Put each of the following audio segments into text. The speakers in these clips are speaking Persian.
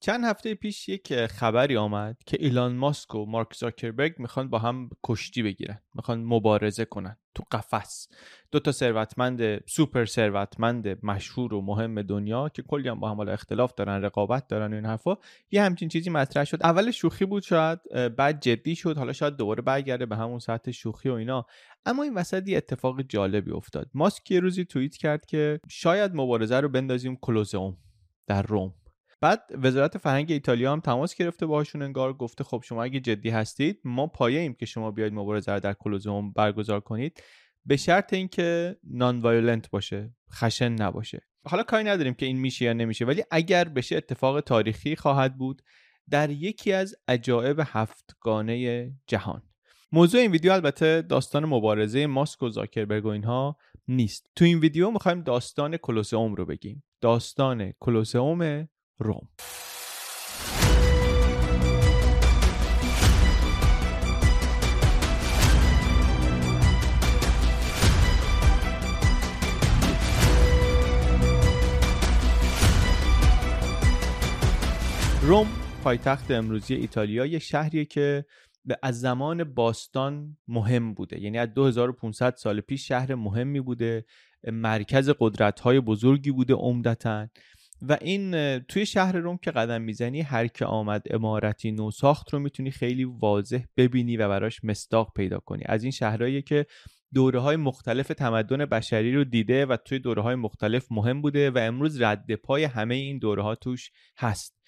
چند هفته پیش یک خبری آمد که ایلان ماسک و مارک زاکربرگ می‌خوان با هم کشتی بگیرن می‌خوان مبارزه کنن تو قفس. دو تا ثروتمند سوپر ثروتمند مشهور و مهم دنیا که کلی هم با هم اختلاف دارن رقابت دارن و این حرفا یه همچین چیزی مطرح شد. اول شوخی بود شاید بعد جدی شد. حالا شاید دوباره برگرده به همون سطح شوخی و اینا. اما این وسط یه اتفاق جالبی افتاد. ماسک یه روزی توییت کرد که شاید مبارزه رو بندازیم کلوزئوم در روم. بعد وزارت فرهنگ ایتالیا هم تماس گرفته باهاشون انگار گفته خب شما اگه جدی هستید ما پایه ایم که شما بیاید مبارزه رو در کلوزئوم برگزار کنید. به شرط اینکه نان وایولنت باشه خشن نباشه. حالا کاری نداریم که این میشه یا نمیشه ولی اگر بشه اتفاق تاریخی خواهد بود در یکی از عجایب هفتگانه جهان. موضوع این ویدیو البته داستان مبارزه ماسک و زاکربرگ و اینها نیست. تو این ویدیو می‌خوایم داستان کلوسئوم رو بگیم. داستان کلوسئوم روم. روم پایتخت امروزی ایتالیا یه شهریه که از زمان باستان مهم بوده. یعنی از 2500 سال پیش شهر مهمی بوده. مرکز قدرت های بزرگی بوده عمدتا. و این توی شهر روم که قدم می‌زنی هر که آمد امارتی نو ساخت رو می‌تونی خیلی واضح ببینی و براش مستاق پیدا کنی. از این شهرهایی که دوره های مختلف تمدن بشری رو دیده و توی دوره های مختلف مهم بوده و امروز رد پای همه این دوره ها توش هست.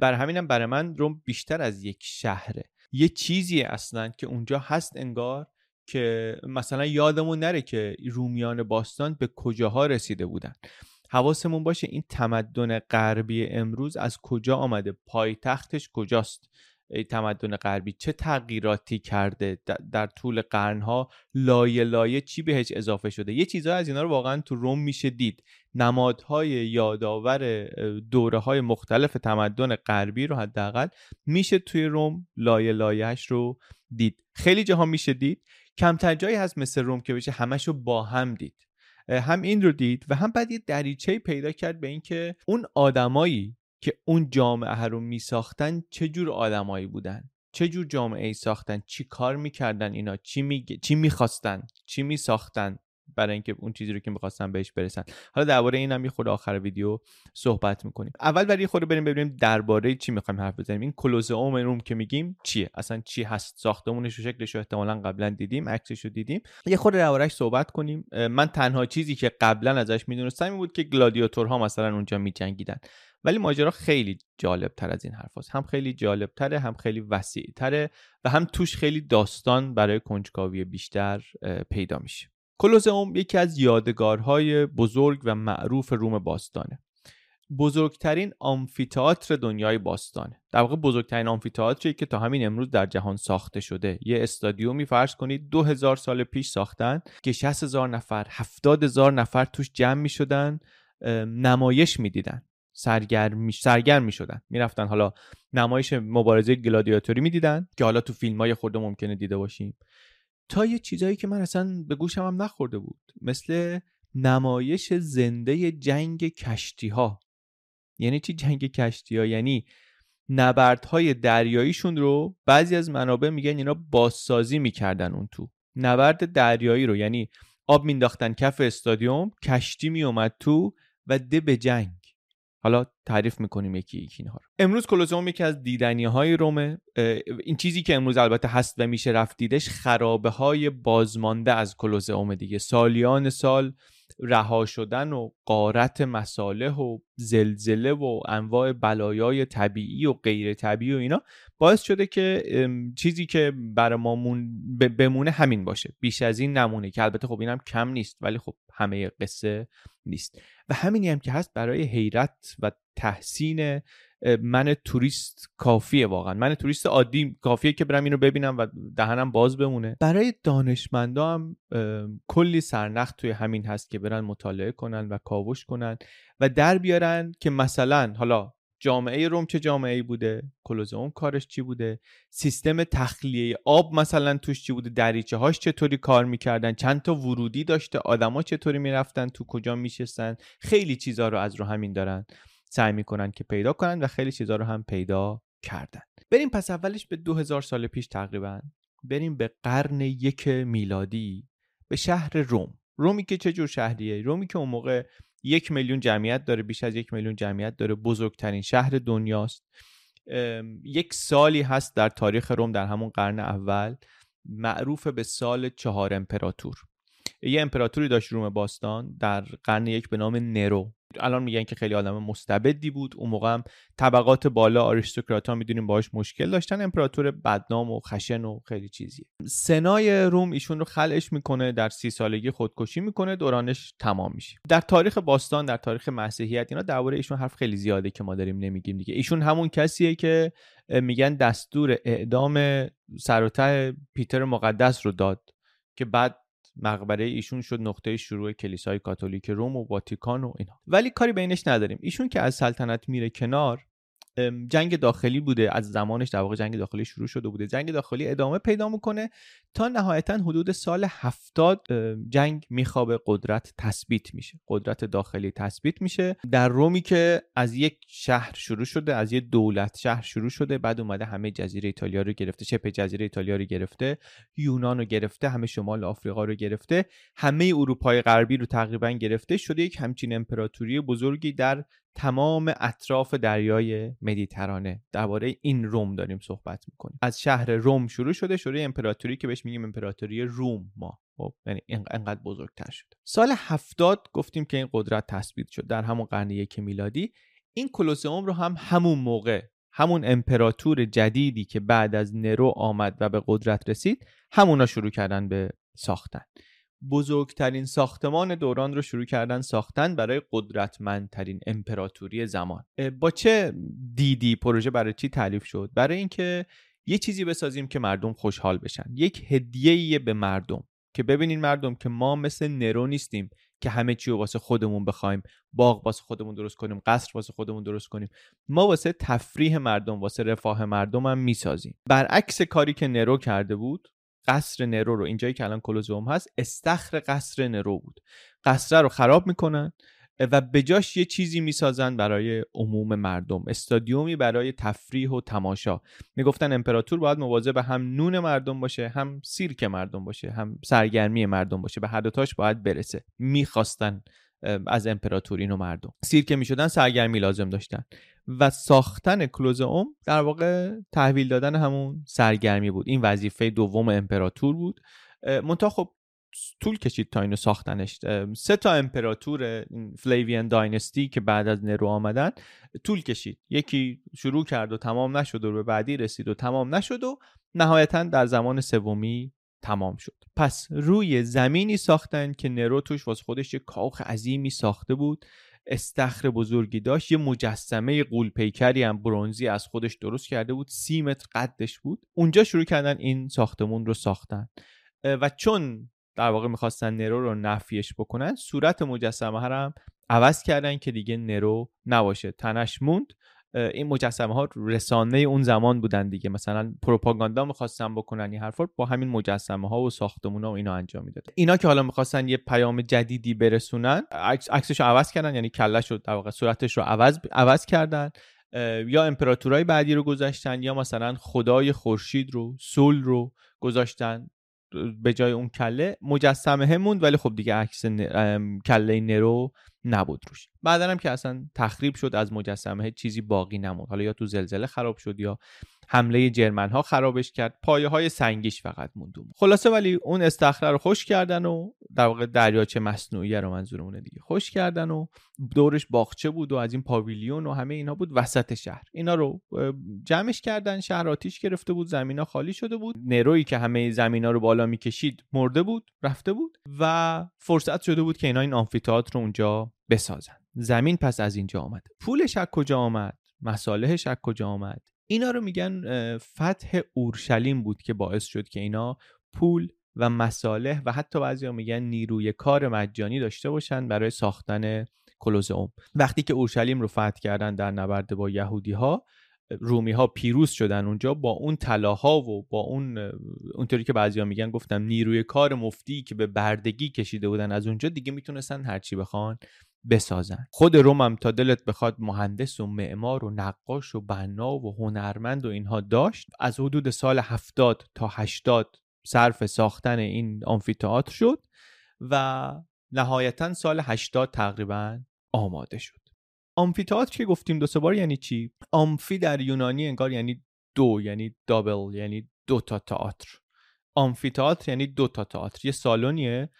بر همینم برای من روم بیشتر از یک شهره. یه چیزی اصلا که اونجا هست انگار که مثلا یادمون نره که رومیان باستان به کجاها رسیده بودن. حواسمون باشه این تمدن غربی امروز از کجا آمده؟ پایتختش کجاست؟ تمدن غربی چه تغییراتی کرده؟ در طول قرنها لایه لایه چی بهش اضافه شده؟ یه چیزها از اینا رو واقعا تو روم میشه دید. نمادهای یادآور دوره های مختلف تمدن غربی رو حداقل میشه توی روم لایه لایهش رو دید. خیلی جاها میشه دید. کمتر جایی هست مثل روم که بشه همش رو با هم دید. هم این رو دید و هم بعد یه دریچه پیدا کرد به اینکه اون آدمایی که اون جامعه رو می ساختن چه جور آدمایی بودن؟ چه جور جامعه ای ساختن؟ چی کار می‌کردن اینا؟ چی می چی می‌خواستن؟ چی می ساختن برای اینکه اون چیزی رو که می‌خواستن بهش برسن. حالا درباره اینم یه خود آخر ویدیو صحبت می‌کنیم. اول برای خود بریم ببینیم درباره چی می‌خوایم حرف بزنیم. این کلوزئوم روم که میگیم چیه؟ اصلا چی هست؟ ساختمونش و شکلش رو احتمالا قبلا دیدیم عکسش رو دیدیم. یه خود دربارهش صحبت کنیم. من تنها چیزی که قبلا ازش می‌دونستم این بود که گلادیاتورها مثلا اونجا میجنگیدن. ولی ماجرا خیلی جالب تر از این حرف هم خیلی جالب تره هم خیلی وسیع تره و هم توش خیلی داستان برای کنجکاوی بیشتر پیدا میشه. کلوزئوم یکی از یادگارهای بزرگ و معروف روم باستانه. بزرگترین آمفیتئاتر دنیای باستانه. در واقع بزرگترین آمفیتئاتری که تا همین امروز در جهان ساخته شده. یه استادیومی فرض کنید دو هزار سال پیش ساختن که 60 هزار نفر 70 هزار نفر توش جمع می شدن نمایش می‌دیدن سرگرم سرگرم می شدن. می‌رفتن حالا نمایش مبارزه گلادیاتوری می‌دیدن که حالا تو فیلم های خورده ممکنه دیده باشیم. تا یه چیزایی که من اصلا به گوشم هم نخورده بود. مثل نمایش زنده جنگ کشتی ها یعنی چی جنگ کشتی ها یعنی نبردهای دریاییشون رو بعضی از منابع میگن اینا بازسازی می‌کردن اون تو. نبرد دریایی رو یعنی آب مینداختن کف استادیوم کشتی میومد تو و ده به جنگ. حالا تعریف می‌کنیم یکی یکی اینها رو. امروز کلوزوم یکی از دیدنی های رومه این چیزی که امروز البته هست و میشه رفت دیدش خرابه های بازمانده از کلوزوم دیگه. سالیان سال رها شدن و قارت مساله و زلزله و انواع بلایای طبیعی و غیر طبیعی و اینا باعث شده که چیزی که برای ما بمونه همین باشه. بیش از این نمونه که البته خب اینم کم نیست ولی خب همه قصه نیست. و همینی هم که هست برای حیرت و تحسین من توریست کافیه واقعا. من توریست عادی کافیه که برم اینو ببینم و دهنم باز بمونه. برای دانشمندا هم کلی سرنخ توی همین هست که برن مطالعه کنن و کاوش کنن و در بیارن که مثلا حالا جامعه روم چه جامعه بوده؟ کلوزئوم کارش چی بوده؟ سیستم تخلیه آب مثلا توش چی بوده؟ دریچه هاش چطوری کار می‌کردن؟ چند تا ورودی داشته؟ آدما چطوری می‌رفتن؟ تو کجا میشستن؟ خیلی چیزا رو از رو همین دارن سعی می‌کنن که پیدا کنن و خیلی چیزها رو هم پیدا کردن. بریم پس اولش به 2000 سال پیش تقریبا. بریم به قرن یک میلادی به شهر روم. رومی که چه جور شهریه؟ رومی که اون موقع یک میلیون جمعیت داره بیش از یک میلیون جمعیت داره بزرگترین شهر دنیاست. یک سالی هست در تاریخ روم در همون قرن اول معروف به سال چهار امپراتور. یه امپراتوری داشت روم باستان در قرن یک به نام نرو. الان میگن که خیلی آدم مستبدی بود. اون موقع هم طبقات بالا آریستوکرات ها می‌دونیم باهاش مشکل داشتن. امپراتور بدنام و خشن و خیلی چیزی سنای روم ایشون رو خلعش می‌کنه در سی سالگی خودکشی می‌کنه دورانش تمام میشه. در تاریخ باستان در تاریخ مسیحیت اینا درباره ایشون حرف خیلی زیاده که ما داریم نمیگیم دیگه. ایشون همون کسیه که میگن دستور اعدام سر پیتر مقدس رو داد که بعد مقبره ایشون شد نقطه شروع کلیسای کاتولیک روم و واتیکان و اینا. ولی کاری بینش نداریم. ایشون که از سلطنت میره کنار جنگ داخلی بوده. از زمانش در واقع جنگ داخلی شروع شده بوده. جنگ داخلی ادامه پیدا می‌کنه. تا نهایتا حدود سال هفتاد جنگ میخوابه قدرت تثبیت میشه. قدرت داخلی تثبیت میشه. در رومی که از یک شهر شروع شده از یک دولت شهر شروع شده بعد اومده همه جزیره ایتالیا رو گرفته شبه جزیره ایتالیا رو گرفته یونان رو گرفته همه شمال آفریقا رو گرفته همه اروپای غربی رو تقریبا گرفته شده یک همچین امپراتوری بزرگی در تمام اطراف دریای مدیترانه. درباره این روم داریم صحبت می‌کنیم. از شهر روم شروع شده شده امپراتوری که بهش میگیم امپراتوری روم ما. خب یعنی انقدر بزرگتر شد. سال هفتاد گفتیم که این قدرت تثبیت شد. در همون قرن یک میلادی این کلوسئوم رو هم همون موقع همون امپراتور جدیدی که بعد از نرو آمد و به قدرت رسید همونا شروع کردن به ساختن. بزرگترین ساختمان دوران رو شروع کردن ساختن برای قدرتمندترین امپراتوری زمان. با چه دیدی؟ پروژه برای چی تعریف شد؟ برای اینکه یه چیزی بسازیم که مردم خوشحال بشن. یک هدیه به مردم که ببینین مردم که ما مثل نرو نیستیم که همه چی رو واسه خودمون بخوایم باغ واسه خودمون درست کنیم قصر واسه خودمون درست کنیم. ما واسه تفریح مردم واسه رفاه مردم هم می‌سازیم. برعکس کاری که نرو کرده بود قصر نرو رو اینجایی که الان کلوزوم هست استخر قصر نرو بود. قصر رو خراب می‌کنن و به جاش یه چیزی می‌سازن برای عموم مردم. استادیومی برای تفریح و تماشا. می‌گفتن امپراتور باید مواظب هم نون مردم باشه هم سیرک مردم باشه هم سرگرمی مردم باشه. به هر دوتاش باید برسه. می‌خواستن از امپراتورین و مردم. سیر که می‌شدن سرگرمی لازم داشتن. و ساختن کلوزئوم در واقع تحویل دادن همون سرگرمی بود. این وظیفه دوم امپراتور بود. منتها خب طول کشید تا اینو ساختنش. سه تا امپراتور فلیوین داینستی که بعد از نرو آمدن طول کشید. یکی شروع کرد و تمام نشد و به بعدی رسید و تمام نشد و نهایتا در زمان سومی تمام شد. پس روی زمینی ساختن که نرو توش واسه خودش یه کاخ عظیمی ساخته بود. استخر بزرگی داشت. یه مجسمه قولپیکری هم برونزی از خودش درست کرده بود. سی متر قدش بود. اونجا شروع کردن این ساختمون رو ساختن. و چون در واقع می‌خواستن نرو رو نفیش بکنن. صورت مجسمه هم عوض کردن که دیگه نرو نباشه. تنش موند. این مجسمه ها رسانه اون زمان بودن دیگه. مثلا پروپاگاندا می‌خواستن بکنن این حرفا با همین مجسمه ها و ساختمون ها و اینا انجام می‌داد اینا که حالا می‌خواستن یه پیام جدیدی برسونن عکسش رو عوض کردن یعنی کلش رو در واقع صورتش رو عوض عوض کردن. یا امپراتورای بعدی رو گذاشتن یا مثلا خدای خورشید رو سول رو گذاشتن. به جای اون کله مجسمه موند ولی خب دیگه عکس کله نرو نبود روش. بعدا هم که اصلا تخریب شد از مجسمه چیزی باقی نموند. حالا یا تو زلزله خراب شد یا حمله جرمن ها خرابش کرد. پایه های سنگیش فقط موند خلاصه ولی اون استخره رو خوش کردن و در واقع دریاچه مصنوعی رو منظورمونه دیگه. خوش کردن و دورش باغچه بود و از این پاویلیون و همه اینا بود وسط شهر. اینا رو جمعش کردن شهر آتیش گرفته بود زمینا خالی شده بود. نروی که همه زمینا رو بالا می‌کشید مرده بود رفته بود و فرصت شده بود که اینا این آمفیتئاتر رو اونجا بسازن. زمین پس از اینجا آمد. پولش از کجا آمد؟ مصالحش از کجا آمد؟ اینا رو میگن فتح اورشلیم بود که باعث شد که اینا پول و مصالح و حتی بعضیا میگن نیروی کار مجانی داشته باشن برای ساختن کلوزئوم وقتی که اورشلیم رو فتح کردن در نبرد با یهودی ها رومی ها پیروز شدن اونجا با اون طلاها و با اون اونطوری که بعضیا میگن گفتم نیروی کار مفتی که به بردگی کشیده بودن از اونجا دیگه می‌تونستن هرچی بخوان بسازن. خود رومم تا دلت بخواد مهندس و معمار و نقاش و بنا و هنرمند و اینها داشت. از حدود سال 70 تا 80 صرف ساختن این آمفیتئاتر شد و نهایتا سال 80 تقریبا آماده شد. آمفیتئاتر که گفتیم دو سه بار یعنی چی؟ آمفی در یونانی انگار یعنی دو یعنی دابل یعنی دو تا تئاتر. آمفیتئاتر یعنی دو تا تئاتر یه سالونیه.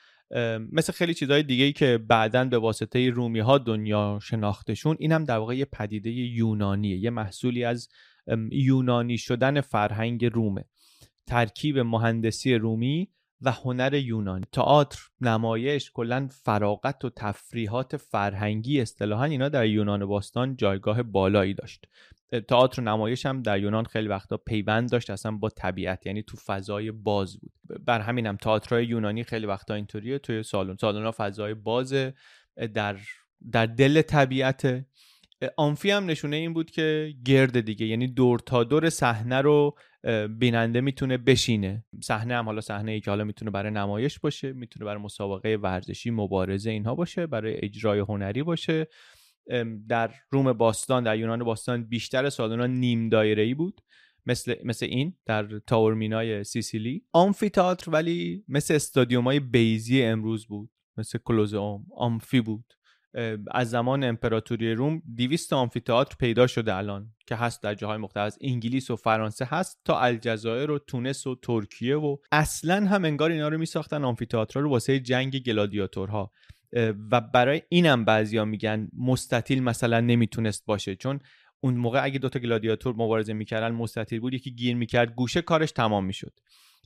مثل خیلی چیزهای دیگه ای که بعدا به واسطه رومی ها دنیا شناختشون این هم در واقع یه پدیده یونانیه یه محصولی از یونانی شدن فرهنگ رومه. ترکیب مهندسی رومی و هنر یونانی. تئاتر نمایش کلا فراغت و تفریحات فرهنگی اصطلاحا اینا در یونان باستان جایگاه بالایی داشت. تئاتر نمایش هم در یونان خیلی وقتا پیوند داشت اصلا با طبیعت یعنی تو فضای باز بود. بر همینم تئاترهای یونانی خیلی وقتا اینطوریه توی سالن. سالن ها فضای باز در در دل طبیعت آنفی هم نشونه این بود که گرد دیگه یعنی دور تا دور صحنه رو بیننده می‌تونه بشینه. صحنه هم حالا صحنه ای که حالا می‌تونه برای نمایش باشه می‌تونه برای مسابقه ورزشی مبارزه اینها باشه برای اجرای هنری باشه. در روم باستان در یونان باستان بیشتر سالن نیم دایره ای بود. مثل مثل این در تاورمینای سیسیلی. آمفی تئاتر ولی مثل استادیوم های بیزی امروز بود. مثل کلوزئوم آمفی بود. از زمان امپراتوری روم 200 آمفیتئاتر پیدا شده الان که هست در جاهای مختلف از انگلیس و فرانسه هست تا الجزایر و تونس و ترکیه و اصلا هم انگار اینا رو میساختن آمفیتئاتر رو واسه جنگ گلادیاتورها. و برای اینم بعضیا میگن مستطیل مثلا نمی‌تونست باشه چون اون موقع اگه دوتا گلادیاتور مبارزه می‌کردن مستطیل بود یکی گیر می‌کرد گوشه کارش تمام می‌شد.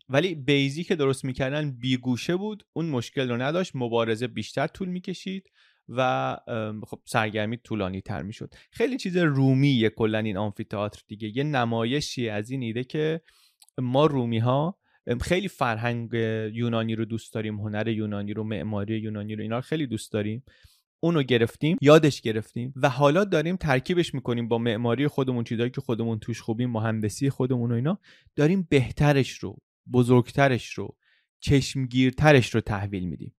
ولی بیزی که درست می‌کردن بیگوشه بود اون مشکل رو نداشت مبارزه بیشتر طول می‌کشید. و خب سرگرمی طولانی تر می‌شد. خیلی چیز رومی کلا این آمفیتئاتر دیگه. یه نمایشی از این ایده که ما رومی ها خیلی فرهنگ یونانی رو دوست داریم هنر یونانی رو معماری یونانی رو اینا رو خیلی دوست داریم. اونو گرفتیم یادش گرفتیم و حالا داریم ترکیبش می‌کنیم با معماری خودمون چیزایی که خودمون توش خوبیم مهندسی خودمون و اینا داریم بهترش رو بزرگترش رو چشمگیرترش رو تحویل میدیم.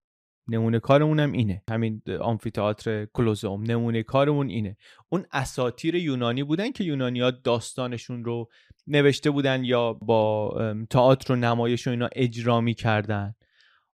نمونه کارمون هم اینه. همین آمفیتئاتر کلوزوم نمونه کارمون اینه. اون اساتیر یونانی بودن که یونانیا داستانشون رو نوشته بودن یا با تئاتر و نمایش و اینا اجرا می‌کردن.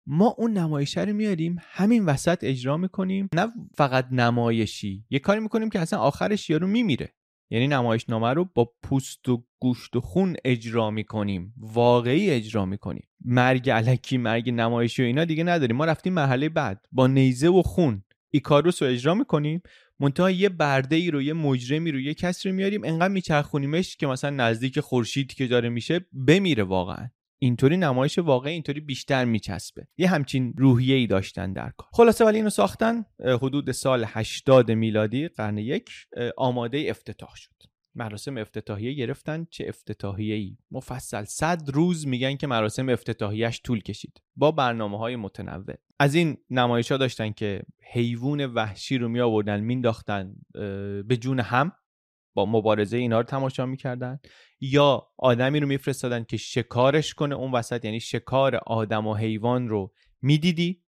ما اون نمایشه رو میاریم همین وسط اجرا می‌کنیم. نه فقط نمایشی یه کاری می‌کنیم که اصلا آخرش یارو میمیره. یعنی نمایشنامه رو با پوست و گوشت و خون اجرا می‌کنیم. واقعی اجرا می‌کنیم. مرگ علکی مرگ نمایشی و اینا دیگه نداریم. ما رفتیم مرحله بعد. با نیزه و خون. ایکاروس رو اجرا می‌کنیم. منتها یه برده ای رو یه مجرمی رو یه کسی رو میاریم. انقدر میچرخونیمش که مثلا نزدیک خورشید که داره میشه بمیره واقعا. اینطوری نمایش واقعی اینطوری بیشتر میچسبه. یه همچین روحیه ای داشتن در کار. خلاصه ولی اینو ساختن حدود سال 80 میلادی قرن یک آماده افتتاح شد. مراسم افتتاحیه گرفتن. چه افتتاحیه ای مفصل صد روز میگن که مراسم افتتاحیهش طول کشید. با برنامه های متنوع. از این نمایش ها داشتن که حیوان وحشی رو می آوردن مینداختن به جون هم. با مبارزه اینا رو تماشا می‌کردن. یا آدمی رو میفرستادن که شکارش کنه اون وسط یعنی شکار آدم و حیوان رو می‌دیدی؟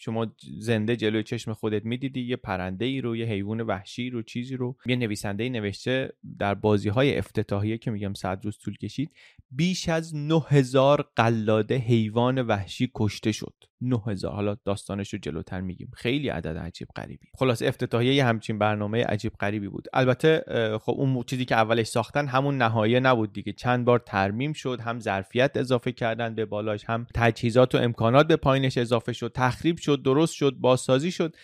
شما زنده جلوی چشم خودت می‌دیدی یه پرنده ای رو یه حیوان وحشی رو چیزی رو. یه نویسنده نوشته در بازی های افتتاحیه که میگم صد روز طول کشید بیش از 9000 قلاده حیوان وحشی کشته شد. 9000 حالا داستانش رو جلوتر میگیم. خیلی عدد عجیب غریبی. خلاص افتتاحیه یه همچین برنامه عجیب غریبی بود. البته خب اون چیزی که اولش ساختن همون نهایه نبود دیگه. چند بار ترمیم شد هم ظرفیت اضافه کردن به بالاش هم تجهیزات و امکانات به پایینش اضافه شد. تخریب شد درست شد بازسازی شد.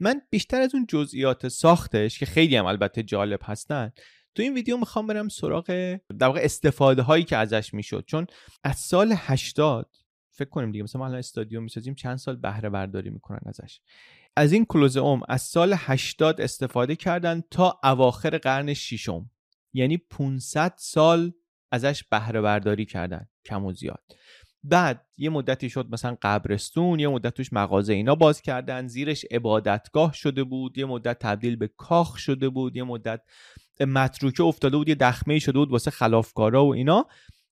من بیشتر از اون جزئیات ساختش که خیلی هم البته جالب هستن تو این ویدیو می‌خوام برم سراغ در واقع استفاده هایی که ازش می‌شد. چون از سال 80 فکر کنیم دیگه مثلا ما الان استادیوم می‌سازیم چند سال بهره برداری می‌کنن ازش. از این کلوز اوم از سال 80 استفاده کردن تا اواخر قرن ششم. یعنی 500 سال ازش بهره برداری کردن کم و زیاد. بعد یه مدتی شد مثلا قبرستون یه مدت توش مغازه اینا باز کردن زیرش عبادتگاه شده بود یه مدت تبدیل به کاخ شده بود یه مدت متروکه افتاده بود یه دخمه شده بود واسه خلافکارا و اینا.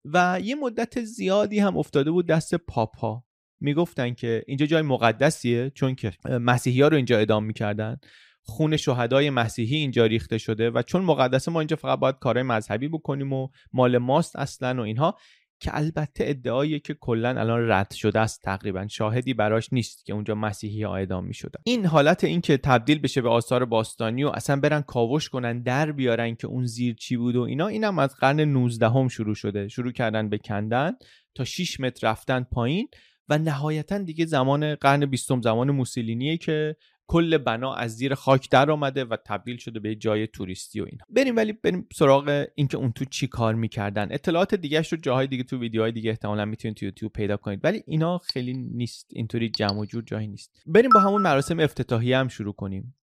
و یه مدت زیادی هم افتاده بود دست پاپا. می‌گفتن که اینجا جای مقدسیه چون که مسیحی ها رو اینجا ادام می‌کردن. خون شهدای مسیحی اینجا ریخته شده و چون مقدسه ما اینجا فقط باید کارهای مذهبی بکنیم و مال ماست اصلا و اینها که البته ادعایی که کلا الان رد شده است تقریبا شاهدی براش نیست که اونجا مسیحی ها اعدام می شدن این حالت این که تبدیل بشه به آثار باستانی و اصلا برن کاوش کنن در بیارن که اون زیر چی بود و اینا اینم از قرن 19 هم شروع شده. شروع کردن به کندن تا 6 متر رفتن پایین و نهایتا دیگه زمان قرن بیستم زمان موسولینیه که کل بنا از زیر خاک در آمده و تبدیل شده به جای توریستی و اینا. بریم ولی بریم سراغ اینکه اون تو چی کار می‌کردن. اطلاعات دیگه رو جاهای دیگه تو ویدیوهای دیگه احتمالا می‌تونید تو یوتیوب پیدا کنید. ولی اینا خیلی نیست. اینطوری جمع و جور جایی نیست. بریم با همون مراسم افتتاحیه هم شروع کنیم.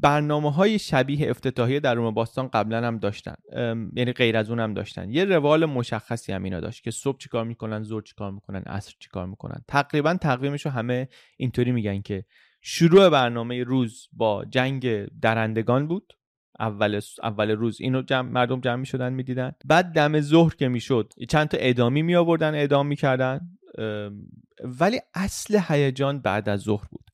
برنامه های شبیه افتتاحیه در روم باستان قبلا هم داشتن. یعنی غیر از اون هم داشتن. یه روال مشخصی هم اینا داشت که صبح چیکار می‌کنن ظهر چیکار می‌کنن عصر چیکار می‌کنن. تقریبا تقویمش همه اینطوری میگن که شروع برنامه روز با جنگ درندگان بود. اول اول روز اینو جمع مردم جمع می شدن می‌دیدن. بعد دم ظهر که می‌شد چند تا اعدامی می آوردن اعدام می‌کردن. ولی اصل هیجان بعد از ظهر بود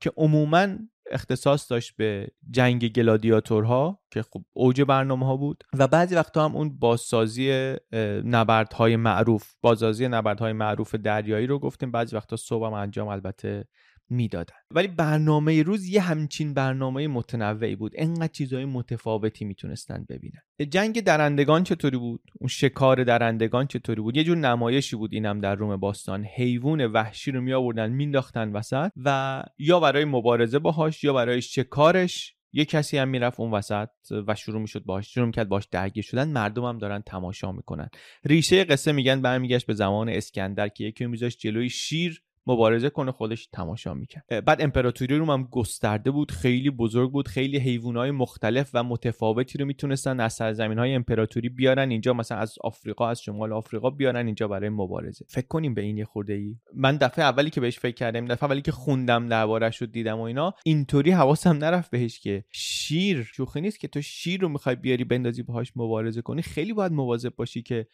که عموما اختصاص داشت به جنگ گلادیاتورها که خب اوج برنامه ها بود و بعضی وقتا هم اون بازسازی نبردهای معروف بازسازی نبردهای معروف دریایی رو گفتیم. بعضی وقتا صبح هم انجام البته می‌دادن. ولی برنامه روز یه همچین برنامه متنوعی بود. انقدر چیزهای متفاوتی می‌تونستن ببینن. جنگ درندگان چطوری بود؟ اون شکار درندگان چطوری بود؟ یه جور نمایشی بود اینم در روم باستان. حیوان وحشی رو می آوردن مینداختن وسط و یا برای مبارزه باهاش یا برای شکارش. یه کسی هم می‌رفت اون وسط و شروع می‌شد باش شروع می‌کرد باش درگیر شدن. مردم هم دارن تماشا می‌کنن. ریشه قصه میگن برمیگشت به زمان اسکندر که یکی میذاشت جلوی شیر. مبارزه کنه خودش تماشا می‌کرد. بعد امپراتوری روم هم گسترده بود خیلی بزرگ بود خیلی حیوانات مختلف و متفاوتی رو می‌تونستن از سرزمین های امپراتوری بیارن اینجا مثلا از آفریقا از شمال آفریقا بیارن اینجا برای مبارزه. فکر کنیم به این یه خورده ای من دفعه اولی که بهش فکر کردم دفعه اولی که خوندم دربارش رو دیدم و اینا اینطوری حواسم نرفت بهش که شیر شوخی نیست که تو شیر رو می‌خوای بیاری بندازی باهاش مبارزه کنی؟ خیلی باید مواظب باشی که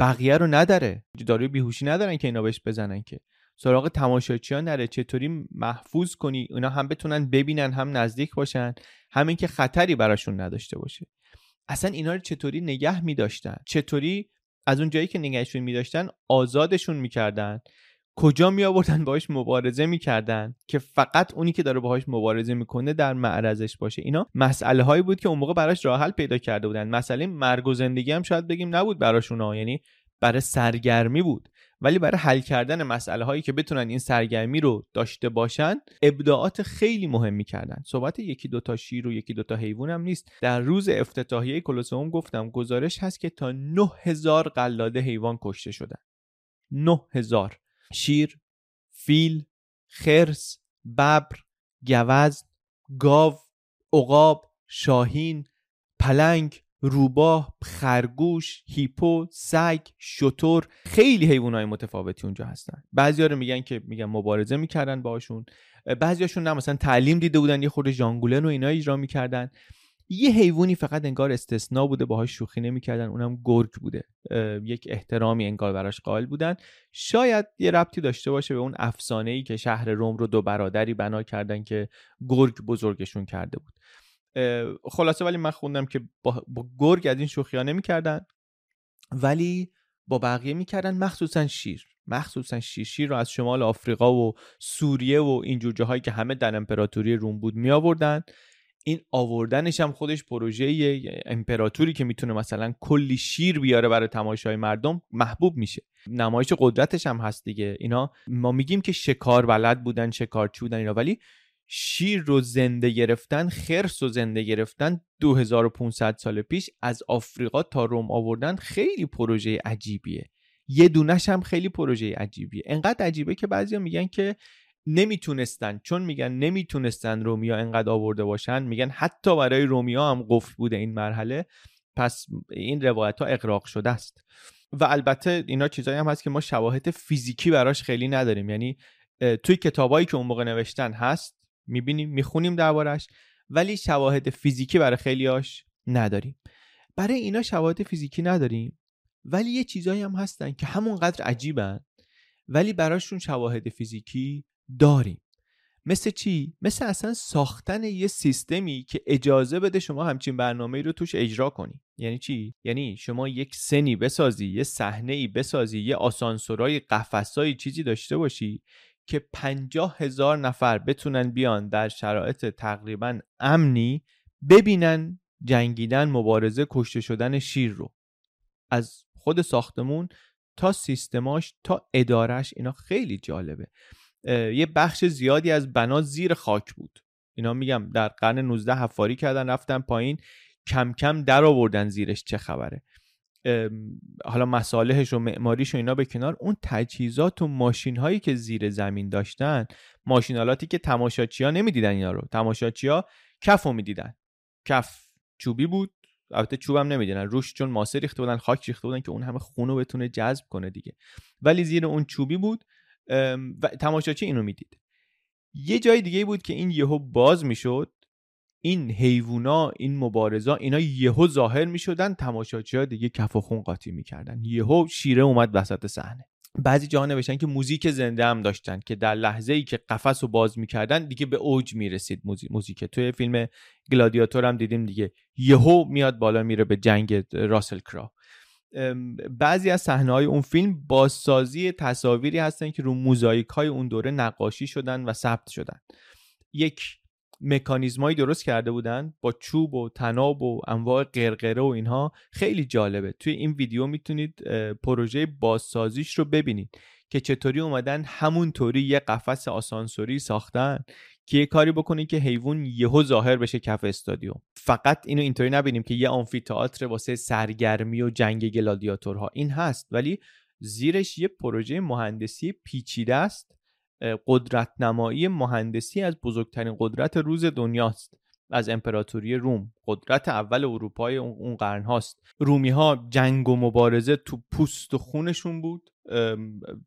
بقیه رو نداره. داروی بیهوشی ندارن که اینا بهش بزنن که. سراغ تماشاچی ها نره. چطوری محفوظ کنی؟ اونا هم بتونن ببینن هم نزدیک باشن همین که خطری براشون نداشته باشه. اصلا اینا رو چطوری نگه می داشتن چطوری از اون جایی که نگهشون می داشتن آزادشون می‌کردن؟ کجا می آوردن باهاش مبارزه می‌کردن؟ که فقط اونی که داره باهاش مبارزه می‌کنه در معرضش باشه. اینا مسئله هایی بود که اون موقع براش راه حل پیدا کرده بودن. مسئله مرگ و زندگی هم شاید بگیم نبود براشون یعنی برای سرگرمی بود. ولی برای حل کردن مسئله هایی که بتونن این سرگرمی رو داشته باشن ابداعات خیلی مهمی کردن. صحبت یکی دوتا شیر و یکی دوتا حیوان هم نیست. در روز افتتاحیه کلوسئوم گفتم گزارش هست که تا 9000 قلاده حیوان کشته شدن. 9000 شیر فیل خرس ببر گوزن گاو عقاب شاهین پلنگ روباه خرگوش هیپو سگ شتر خیلی حیوانات متفاوتی اونجا هستن. بعضیا رو میگن که میگن مبارزه می‌کردن باشون بعضیاشون نه مثلا تعلیم دیده بودن یه خورده ژانگولن و اینا اجرا می‌کردن. یه حیوانی فقط انگار استثنا بوده باهاش شوخی نمی‌کردن اونم گرگ بوده. یک احترامی انگار براش قائل بودن. شاید یه ربطی داشته باشه به اون افسانه ای که شهر روم رو دو برادری بنا کردن که گرگ بزرگشون کرده بود. خلاصه ولی من خوندم که با, با گرگ از این شوخی ها نمی‌کردن ولی با بقیه می‌کردن مخصوصا شیر. مخصوصا شیر. شیر رو از شمال آفریقا و سوریه و اینجور جاهایی که همه در امپراتوری روم بود می آوردن این آوردنش هم خودش پروژه امپراتوری که می‌تونه مثلا کلی شیر بیاره برای تماشای مردم محبوب میشه. نمایش قدرتش هم هست دیگه. اینا ما میگیم که شکار بلد بودن شکارچی بودن اینا. ولی شیر رو زنده گرفتن خرس رو زنده گرفتن 2500 سال پیش از آفریقا تا روم آوردن خیلی پروژه عجیبیه. یه دونش هم خیلی پروژه عجیبیه. انقدر عجیبه که بعضیا میگن که نمی‌تونستن. چون میگن نمی‌تونستن رومیا انقدر آورده باشن میگن حتی برای رومیا هم قفل بوده این مرحله. پس این روایت ها اقراق شده است. و البته اینا چیزایی هم هست که ما شواهد فیزیکی براش خیلی نداریم. یعنی توی کتابایی که اون موقع نوشتن هست می‌بینیم می‌خونیم دربارش ولی شواهد فیزیکی برای خیلیاش نداریم برای اینا شواهد فیزیکی نداریم ولی یه چیزایی هم هستن که همونقدر عجیبن ولی براشون شواهد فیزیکی داریم مثل چی؟ مثل اصلا ساختن یه سیستمی که اجازه بده شما همچین برنامه رو توش اجرا کنی یعنی چی؟ یعنی شما یک سنی بسازی یه صحنه ای بسازی یه آسانسورای قفسایی چیزی داشته باشی که پنجاه هزار نفر بتونن بیان در شرایط تقریبا امنی ببینن جنگیدن مبارزه کشته شدن شیر رو. از خود ساختمون تا سیستماش تا ادارش اینا خیلی جالبه. یه بخش زیادی از بنا زیر خاک بود. اینا میگم در قرن 19 حفاری کردن رفتن پایین کم کم در آوردن زیرش چه خبره. حالا مصالحش و معماریش و اینا به کنار اون تجهیزات و ماشین هایی که زیر زمین داشتن ماشینالاتی که تماشاچی ها نمی‌دیدن اینا رو. تماشاچی ها کف رو می‌دیدن. کف چوبی بود البته چوبم نمی‌دونن روش چون ماسه ریخته بودن خاک ریخته بودن که اون همه خونو بتونه جذب کنه دیگه. ولی زیر اون چوبی بود و تماشاچی اینو می‌دید. یه جای دیگه بود که این یهو باز می‌شد. این حیوونا این مبارزا اینا یهو ظاهر می‌شدن تماشاچی دیگه کف و خون قاطی می‌کردن. یهو شیره اومد وسط صحنه. بعضی جاها نوشتن که موزیک زنده هم داشتن که در لحظه ای که قفس رو باز می‌کردن دیگه به اوج می‌رسید موزیک. توی فیلم گلادیاتور هم دیدیم دیگه. یهو میاد بالا میره به جنگ راسل کرا بعضی از صحنه های اون فیلم بازسازی تصاویری هستن که رو موزاییک های اون دوره نقاشی شدن و ثبت شدن. یک مکانیزمایی درست کرده بودن با چوب و تناب و انواع قرقره و اینها خیلی جالبه. توی این ویدیو می‌تونید پروژه بازسازیش رو ببینید که چطوری اومدن همونطوری یه قفس آسانسوری ساختن که یه کاری بکنید که حیوان یهو ظاهر بشه کف استادیوم. فقط اینو اینطوری نبینیم که یه آمفیتئاتر واسه سرگرمی و جنگ گلادیاتورها. این هست ولی زیرش یه پروژه مهندسی پیچیده است قدرت نمایی مهندسی از بزرگترین قدرت روز دنیاست. از امپراتوری روم. قدرت اول اروپای اون قرن هاست رومی ها جنگ و مبارزه تو پوست و خونشون بود.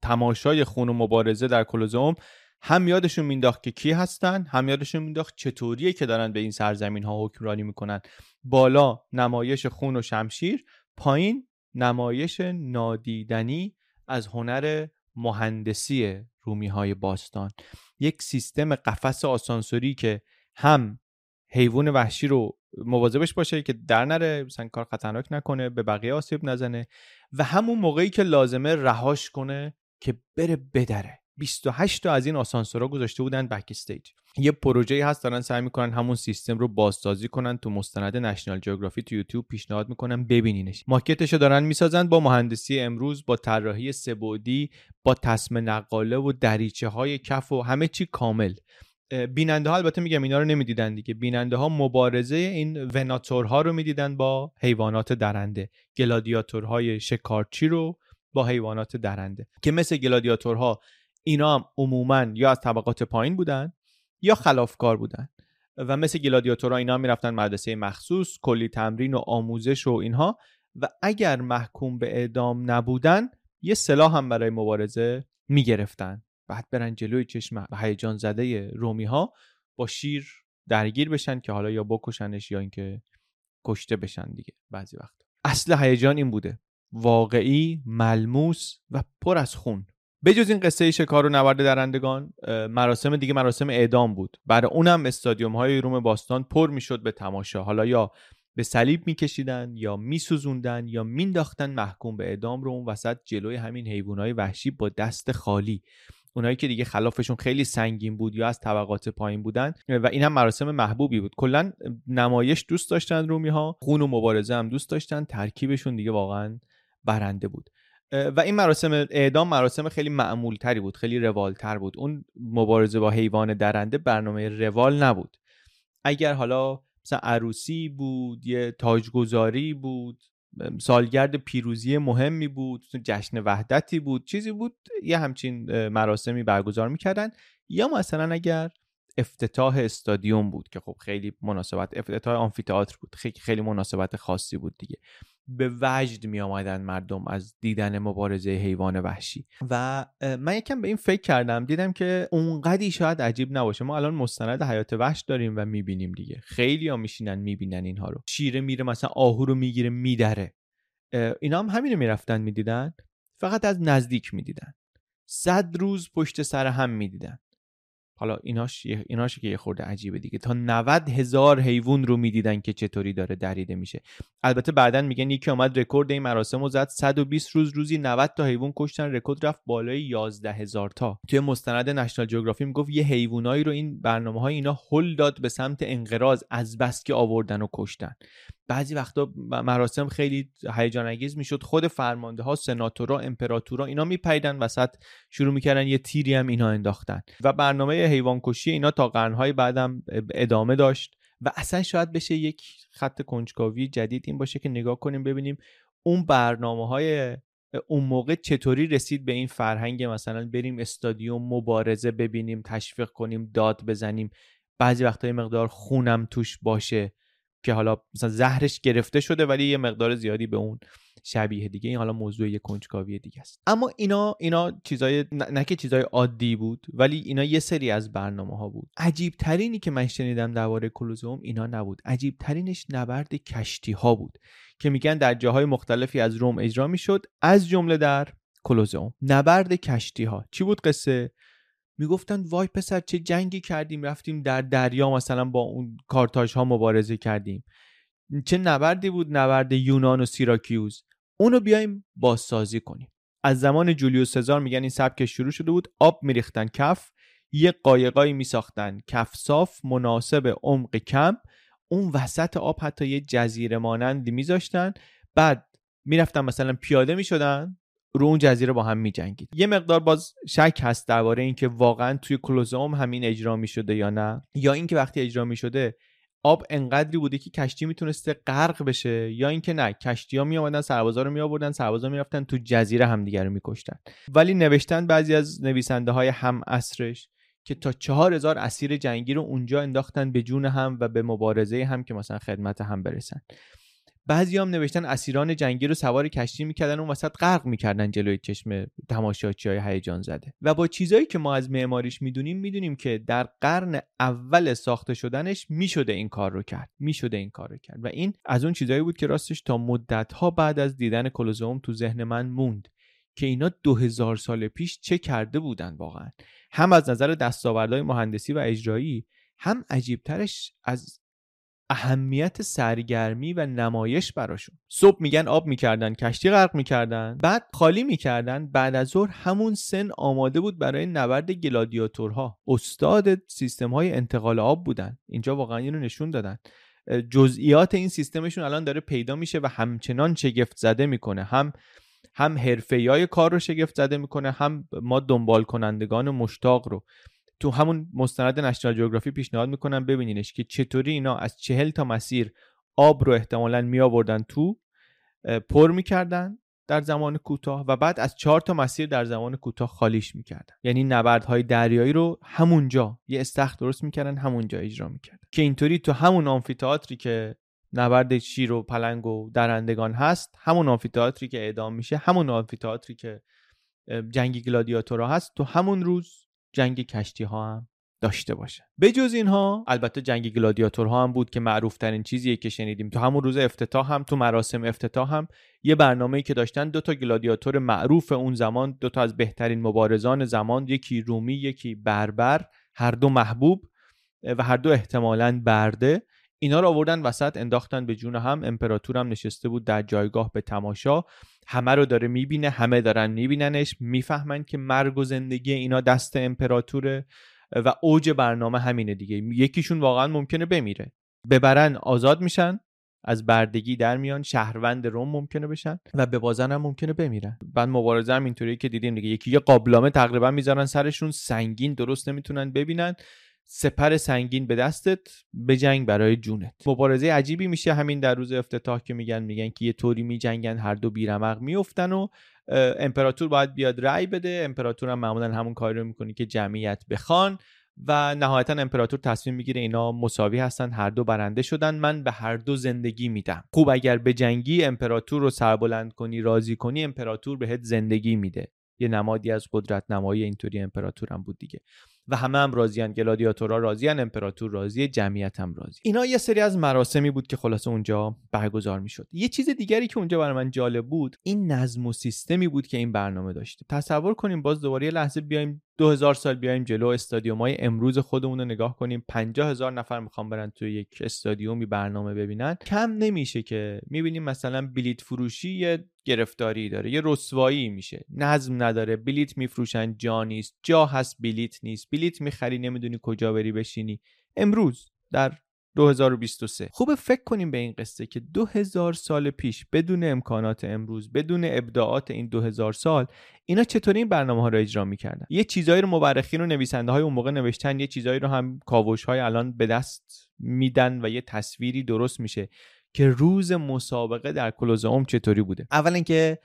تماشای خون و مبارزه در کلوزوم. هم یادشون مینداخت که کی هستن هم یادشون مینداخت چطوریه که دارن به این سرزمین ها حکمرانی می‌کنن. بالا نمایش خون و شمشیر پایین نمایش نادیدنی از هنر مهندسی رومی های باستان. یک سیستم قفس آسانسوری که هم حیوان وحشی رو مواظبش باشه که در نره مثلا کار خطرناک نکنه به بقیه آسیب نزنه و همون موقعی که لازمه رهاش کنه که بره بدره. 28 تا از این آسانسورها گذاشته بودن بک استیج یه پروژه هست دارن سعی می‌کنن همون سیستم رو بازسازی کنن تو مستند نشنال جیوگرافی تو یوتیوب پیشنهاد می‌کنن ببینینش. ماکتش رو دارن می‌سازن با مهندسی امروز با طراحی سبودی با تصم نقاله و دریچه های کف و همه چی کامل. بیننده ها البته میگم اینا رو نمی‌دیدن دیگه. بیننده ها مبارزه این وناتورها رو می‌دیدن با حیوانات درنده. گلادیاتورهای شکارچی رو با حیوانات درنده. که مثل گلادیاتورها اینا هم عموما یا از طبقات پایین بودن یا خلافکار بودن و مثل گلادیاتورها اینا می‌رفتن مدرسه مخصوص کلی تمرین و آموزش و اینها و اگر محکوم به اعدام نبودن یه سلاح هم برای مبارزه می‌گرفتن. بعد برن جلوی چشم هیجان زده رومی ها با شیر درگیر بشن که حالا یا بکشنش یا اینکه کشته بشن دیگه بعضی وقت اصل هیجان این بوده. واقعی ملموس و پر از خون. بجز این قصه شکار و نبرد درندگان مراسم دیگه مراسم اعدام بود. برای اونم استادیوم های روم باستان پر می‌شد به تماشا. حالا یا به صلیب میکشیدن یا میسوزوندن یا مینداختن محکوم به اعدام رو اون وسط جلوی همین حیوانای وحشی با دست خالی. اونایی که دیگه خلافشون خیلی سنگین بود یا از طبقات پایین بودن و این هم مراسم محبوبی بود. کلا نمایش دوست داشتن رومی ها خون و مبارزه هم دوست داشتن ترکیبشون دیگه واقعا برنده بود. و این مراسم اعدام مراسم خیلی معمول تری بود خیلی روال تر بود. اون مبارزه با حیوان درنده برنامه روال نبود. اگر حالا مثلا عروسی بود یه تاجگذاری بود سالگرد پیروزی مهمی بود جشن وحدتی بود چیزی بود یه همچین مراسمی برگزار می‌کردن. یا مثلا اگر افتتاح استادیوم بود که خب خیلی مناسبت افتتاح آمفیتئاتر بود. خیلی خیلی مناسبت خاصی بود دیگه. به وجد می آمدن مردم از دیدن مبارزه حیوان وحشی. و من یکم به این فکر کردم. دیدم که اونقدی شاید عجیب نباشه. ما الان مستند حیات وحش داریم و می‌بینیم دیگه. خیلی ها میشینن می‌بینن اینها رو. شیره میره مثلا آهو رو می‌گیره میدره. اینا هم همینو می‌رفتن می‌دیدن. فقط از نزدیک می‌دیدن. صد روز پشت سر هم می‌دیدن. حالا ایناش ایناش که یه خورده عجیبه دیگه. تا 90 هزار حیوان رو می‌دیدن که چطوری داره دریده میشه. البته بعدا میگن یکی اومد رکورد این مراسم رو زد 120 روز روزی 90 تا حیوان کشتن. رکورد رفت بالای 11 هزار تا. توی مستند نشنال جیوگرافی می‌گفت یه حیوانایی رو این برنامه های اینا هل داد به سمت انقراض. از بس که آوردن و کشتن. بعضی وقتا مراسم خیلی هیجان انگیز می‌شد. خود فرمانده ها سناتورا امپراتورا اینا میپیدن وسط شروع می‌کردن یه تیری هم اینا انداختن. و برنامه حیوان کشی اینا تا قرنهای بعدم ادامه داشت. و اصلا شاید بشه یک خط کنجکاوی جدید این باشه که نگاه کنیم ببینیم اون برنامه های اون موقع چطوری رسید به این فرهنگ. مثلا بریم استادیوم مبارزه ببینیم تشویق کنیم داد بزنیم. بعضی وقتا مقدار خونم توش باشه. که حالا مثلا زهرش گرفته شده ولی یه مقدار زیادی به اون شبیه دیگه. این حالا موضوع یه کنجکاوی دیگه است. اما اینا اینا چیزای نه که چیزای عادی بود ولی اینا یه سری از برنامه ها بود. عجیب ترینی که من شنیدم درباره کلوزوم اینا نبود. عجیب ترینش نبرد کشتی ها بود که میگن در جاهای مختلفی از روم اجرا می‌شد. از جمله در کلوزوم. نبرد کشتی ها چی بود قصه؟ می‌گفتن وای پسر چه جنگی کردیم رفتیم در دریا مثلا با اون کارتاژ ها مبارزه کردیم. چه نبردی بود نبرد یونان و سیراکیوز. اونو بیایم بازسازی کنیم. از زمان جولیوس سزار میگن این سبک شروع شده بود آب میریختن کف یه قایقایی میساختن. کف صاف مناسب عمق کم اون وسط آب حتی یه جزیره مانندی میذاشتن. بعد می‌رفتن مثلا پیاده می‌شدن. رو اون جزیره با هم میجنگید. یه مقدار باز شک هست درباره اینکه واقعا توی کلوزوم همین اجرا می‌شده یا نه یا اینکه وقتی اجرا می‌شده آب انقدری بوده که کشتی می‌تونسته غرق بشه یا اینکه نه کشتی ها می آمدن سربازا رو می آوردن سربازا می‌رفتن تو جزیره همدیگه رو میکشتن. ولی نوشتن بعضی از نویسنده های هم اصرش که تا چهار هزار اسیر جنگی رو اونجا انداختن به جون هم و به مبارزه هم که مثلا خدمت هم برسن. بعضی هم نوشتن اسیران جنگی رو سوار کشتی می‌کردن اون وسط غرق می‌کردن جلوی چشم تماشاچی های هیجان زده. و با چیزایی که ما از معماریش می‌دونیم می‌دونیم که در قرن اول ساخته شدنش می‌شده این کار رو کرد. می‌شده این کار رو کرد. و این از اون چیزایی بود که راستش تا مدت ها بعد از دیدن کلوزوم تو ذهن من موند که اینا دو هزار سال پیش چه کرده بودن واقعا. هم از نظر دستاوردهای مهندسی و اجرایی هم عجیبترش از اهمیت سرگرمی و نمایش براشون. صبح میگن آب می‌کردن کشتی غرق می‌کردن. بعد خالی می‌کردن. بعد از ظهر همون سن آماده بود برای نبرد گلادیاتورها. استاد سیستم های انتقال آب بودن. اینجا واقعا اینو نشون دادن. جزئیات این سیستمشون الان داره پیدا میشه و همچنان شگفت زده می‌کنه. هم هم های کار رو شگفت زده می‌کنه هم ما دنبال کنندگان مشتاق رو. تو همون مستند نشنال جغرافی پیشنهاد می‌کنم ببینینش که چطوری اینا از چهل تا مسیر آب رو احتمالا می آوردن تو پر می‌کردن در زمان کوتاه و بعد از چهار تا مسیر در زمان کوتاه خالیش می‌کردن. یعنی نبردهای دریایی رو همونجا یه استخر درست می‌کردن همونجا اجرا می‌کردن. که اینطوری تو همون آمفیتئاتری که نبرد شیر و پلنگ و درندگان هست همون آمفیتئاتری که اعدام میشه همون آمفیتئاتری که جنگ گلادیاتورها هست تو همون روز جنگ کشتی ها هم داشته باشه. بجز اینها البته جنگ گلادیاتورها هم بود که معروف ترین چیزیه که شنیدیم. تو همون روز افتتاح هم تو مراسم افتتاح هم یه برنامه‌ای که داشتن دو تا گلادیاتور معروف اون زمان دو تا از بهترین مبارزان زمان یکی رومی یکی بربر هر دو محبوب و هر دو احتمالاً برده. اینا رو آوردن وسط انداختن به جون هم امپراتورم نشسته بود در جایگاه به تماشا. همه رو داره می‌بینه همه دارن میبیننش. می‌فهمن که مرگ و زندگی اینا دست امپراتوره و اوج برنامه همینه دیگه. یکیشون واقعا ممکنه بمیره. ببرن آزاد میشن از بردگی در میان. شهروند روم ممکنه بشن و به بازن هم ممکنه بمیرن. بعد مبارزه هم اینطوری که دیدیم دیگه. یکی یه قابلامه تقریبا می‌ذارن سرشون. سنگین درست نمی‌تونن ببینن. سپر سنگین به دستت به جنگ برای جونت. مبارزه عجیبی میشه همین در روز افتتاح که میگن میگن که یه طوری میجنگن هر دو بیرمق میفتن و امپراتور باید بیاد رأی بده. امپراتور هم معمولا همون کاری رو می‌کنه که جمعیت بخوان و نهایتا امپراتور تصمیم می‌گیره اینا مساوی هستن هر دو برنده شدن. من به هر دو زندگی میدم. خوب اگر به جنگی امپراتور رو سربلند کنی راضی کنی امپراتور بهت زندگی میده. یه نمادی از قدرت نمایی اینطوری امپراتور هم بود دیگه. و همه هم راضیان گلادیاتورها راضیان امپراتور راضی. جمعیت هم راضی. اینا یه سری از مراسمی بود که خلاصه اونجا برگزار می‌شد. یه چیز دیگری که اونجا برای من جالب بود این نظم و سیستمی بود که این برنامه داشته تصور کنیم باز دوباره یه لحظه بیایم 2000 سال بیایم جلو استادیوم های امروز خودمون رو نگاه کنیم. 50 هزار نفر می‌خوام برن توی یک استادیومی برنامه ببینن. کم نمیشه که. می‌بینیم مثلا بلیت فروشی یه گرفتاری داره یه رسوایی میشه. نظم نداره بلیت میفروشن جا نیست. جا هست بلیت نیست. بلیت می‌خری نمی‌دونی کجا بری بشینی. امروز در 2023 خوبه فکر کنیم به این قصه که 2000 سال پیش بدون امکانات امروز بدون ابداعات این 2000 سال اینا چطوری این برنامه ها رو اجرا می‌کردن؟ یه چیزایی رو مورخین و نویسنده های اون موقع نوشتن یه چیزایی رو هم کاوش های الان به دست میدن و یه تصویری درست میشه. که روز مسابقه در کلوزئوم چطوری بوده. اولا که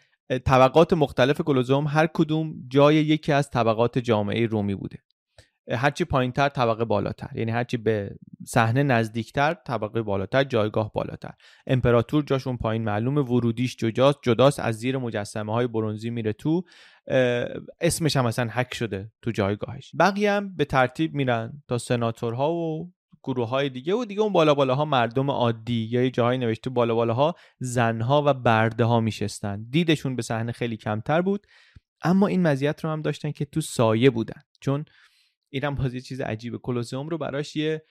طبقات مختلف کلوزئوم هر کدوم جای یکی از طبقات جامعه رومی بوده. هرچی پایینتر طبقه بالاتر. یعنی هرچی به صحنه نزدیکتر طبقه بالاتر جایگاه بالاتر. امپراتور جاشون پایین معلوم ورودیش جداست جداست از زیر مجسمه های برونزی میره تو اسمش هم اصلا حک شده تو جایگاهش. بقیه هم به ترتیب میرن تا سناتورها و گروه های دیگه و دیگه اون بالا بالاها مردم عادی یا یه جاهای نوشته بالا بالاها زنها و برده ها میشستن. دیدشون به صحنه خیلی کمتر بود. اما این مزیت رو هم داشتن که تو سایه بودن. چون اینم باز یه چیز عجیبه. کلوزیوم رو براش یه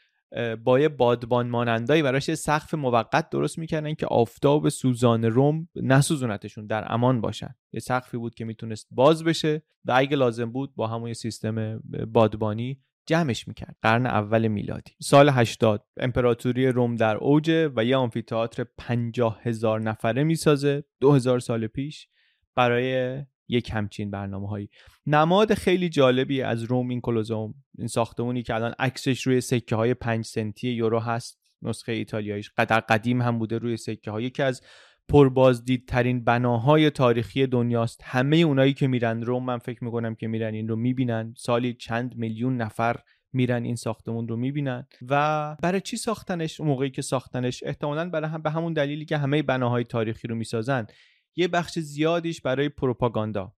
با یه بادبان مانندایی براش سقف موقت درست می‌کردن که آفتاب سوزان روم نسوزونتشون در امان باشن. یه سقفی بود که می‌تونست باز بشه و اگه لازم بود با همون سیستم بادبانی جمعش می‌کرد قرن اول میلادی. سال 80 امپراتوری روم در اوجه و یه آمفیتئاتر 50 هزار نفره می‌سازه. 2000 سال پیش برای یک همچین برنامه هایی نماد خیلی جالبی از روم این کلوزوم این ساختمونی که الان عکسش روی سکه های 5 سنتی یورو هست نسخه ایتالیاییش. قدر قدیم هم بوده روی سکه های یکی از پربازدیدترین بناهای تاریخی دنیاست. همه اونایی که میرن روم من فکر می‌کنم که میرن این رو می‌بینن. سالی چند میلیون نفر میرن این ساختمون رو می‌بینن. و برای چی ساختنش؟ موقعی که ساختنش احتمالا برای هم به همون دلیلی که همه بناهای تاریخی رو می‌سازن. یه بخش زیادیش برای پروپاگاندا.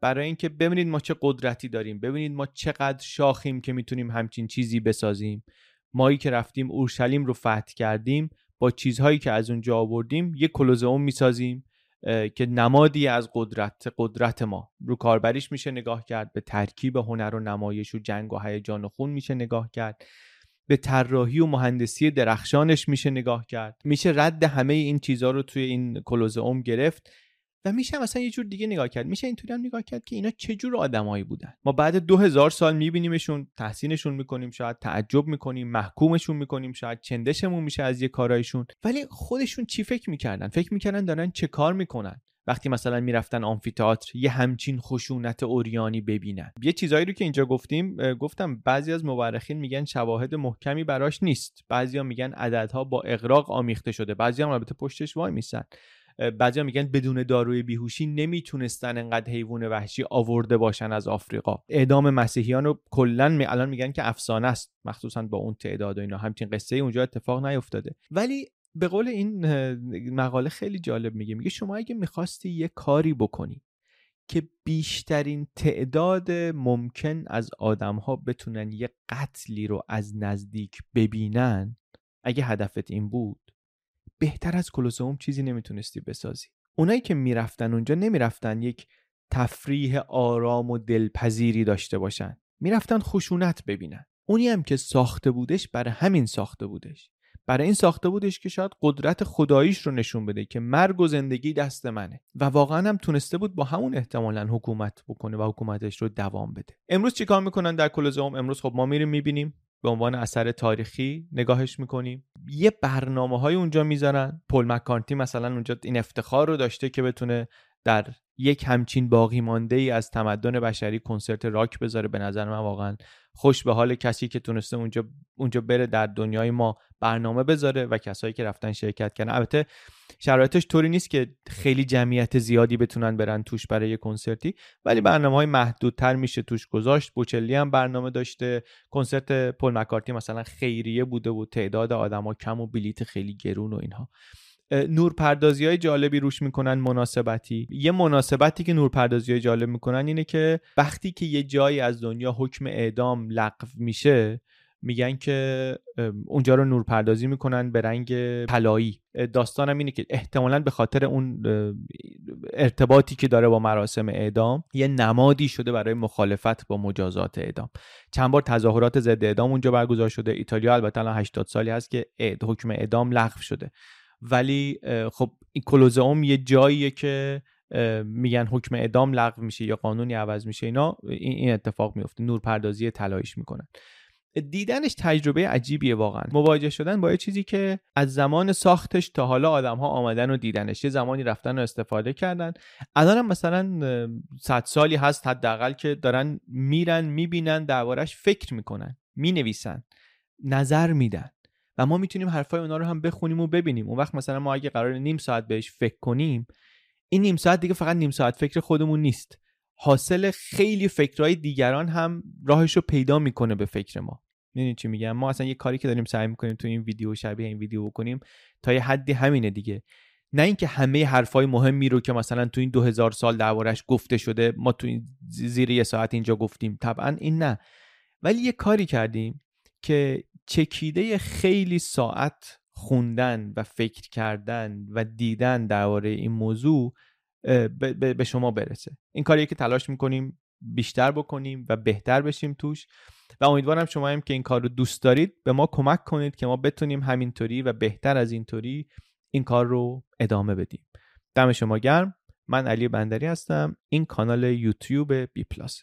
برای اینکه ببینید ما چه قدرتی داریم. ببینید ما چقدر شاخیم که می‌تونیم همچین چیزی بسازیم. مایی که رفتیم اورشلیم رو فتح کردیم. با چیزهایی که از اونجا آوردیم یه کلوزئوم می‌سازیم که نمادی از قدرت قدرت ما. رو کاربریش میشه نگاه کرد به ترکیب هنر و نمایش و جنگ و هیجان و خون میشه نگاه کرد. به طراحی و مهندسی درخشانش میشه نگاه کرد. میشه رد همه این چیزها رو توی این کلوزئوم گرفت. و میشه مثلا یه جور دیگه نگاه کرد. میشه اینطوری هم نگاه کرد که اینا چه جور آدمایی بودن. ما بعد دو هزار سال میبینیمشون تحسینشون می‌کنیم شاید تعجب می‌کنیم محکومشون می‌کنیم شاید چندشمون میشه از یه کارایشون. ولی خودشون چی فکر می‌کردن؟ فکر می‌کردن دارن چه کار می‌کنن؟ وقتی مثلا می‌رفتن آمفیتئاتر یه همچین خشونت اوریانی ببینن. یه چیزایی رو که اینجا گفتیم گفتم بعضی از مورخین میگن شواهد محکمی براش نیست. بعضیا میگن عددها با اغراق آمیخته شده. بعضیا هم البته پشتش وای میسن بعضیا میگن بدون داروی بیهوشی نمی‌تونستن انقدر حیوان وحشی آورده باشن از آفریقا. اعدام مسیحیان رو کلا می الان میگن که افسانه است مخصوصا با اون تعداد و اینا. همچین قصه اونجا اتفاق نیفتاده. ولی به قول این مقاله خیلی جالب میگه. میگه شما اگه می‌خواستی یه کاری بکنی که بیشترین تعداد ممکن از آدم ها بتونن یه قتلی رو از نزدیک ببینن اگه هدفت این بود بهتر از کلوسوم چیزی نمی‌تونستی بسازی. اونایی که می‌رفتن اونجا نمی‌رفتن یک تفریح آرام و دلپذیری داشته باشن. می‌رفتن خشونت ببینن. اونی هم که ساخته بودش برای همین ساخته بودش. برای این ساخته بودش که شاید قدرت خداییش رو نشون بده که مرگ و زندگی دست منه. و واقعا هم تونسته بود با همون احتمالا حکومت بکنه و حکومتش رو دوام بده. امروز چیکار می‌کنن در کلوزئوم امروز خب ما میریم می‌بینیم. به عنوان اثر تاریخی نگاهش می‌کنیم. یه برنامه های اونجا می‌ذارن. پل مکانتی مثلا اونجا این افتخار رو داشته که بتونه در یک همچین باقی مانده ای از تمدن بشری کنسرت راک بذاره. به نظر من واقعا خوش به حال کسی که تونسته اونجا اونجا بره در دنیای ما برنامه بذاره و کسایی که رفتن شرکت کردن. البته شرایطش طوری نیست که خیلی جمعیت زیادی بتونن برن توش برای یه کنسرتی ولی برنامه های محدودتر میشه توش گذاشت. بوچلی هم برنامه داشته. کنسرت پل مکارتی مثلا خیریه بوده و تعداد آدما کم و بلیت خیلی گرون و اینها. نورپردازی های جالبی روش می‌کنن مناسبتی. یه مناسبتی که نورپردازی های جالب می‌کنن اینه که وقتی که یه جایی از دنیا حکم اعدام لغو میشه میگن که اونجا رو نورپردازی می‌کنن به رنگ طلایی. داستانم اینه که احتمالا به خاطر اون ارتباطی که داره با مراسم اعدام یه نمادی شده برای مخالفت با مجازات اعدام. چند بار تظاهرات ضد اعدام اونجا برگزار شده. ایتالیا البته الان 80 سالی هست که حکم اعدام لغو شده. ولی خب این کلوزئوم یه جاییه که میگن حکم اعدام لغو میشه یا قانونی عوض میشه اینا این اتفاق میفته. نورپردازی طلاییش می‌کنن. دیدنش تجربه عجیبیه واقعا. مواجه شدن با یه چیزی که از زمان ساختش تا حالا آدم ها آمدن و دیدنش. یه زمانی رفتن و استفاده کردن. الان مثلا صد سالی هست حداقل که دارن میرن می‌بینن دربارش فکر می‌کنن می‌نویسن نظر میدن. و ما می‌تونیم حرفای اونا رو هم بخونیم و ببینیم. اون وقت مثلا ما اگه قرار نیم ساعت بهش فکر کنیم این نیم ساعت دیگه فقط نیم ساعت فکر خودمون نیست. حاصل خیلی فکرهای دیگران هم راهش رو پیدا می‌کنه به فکر ما. می‌دونید چی میگم؟ ما اصلا یه کاری که داریم سعی می‌کنیم تو این ویدیو شبیه این ویدیو بکنیم تا یه حدی همینه دیگه. نه اینکه همه حرفای مهمی رو که مثلا تو این 2000 سال دربارش گفته شده ما تو این زیر یه ساعت اینجا گفتیم. طبعا این نه. ولی یه کاری کردیم که چکیده خیلی ساعت خوندن و فکر کردن و دیدن درباره این موضوع به شما برسه. این کاریه که تلاش می‌کنیم بیشتر بکنیم و بهتر بشیم توش و امیدوارم شما هم که این کار رو دوست دارید به ما کمک کنید که ما بتونیم همینطوری و بهتر از اینطوری این کار رو ادامه بدیم. دم شما گرم. من علی بندری هستم. این کانال یوتیوب بی پلاس.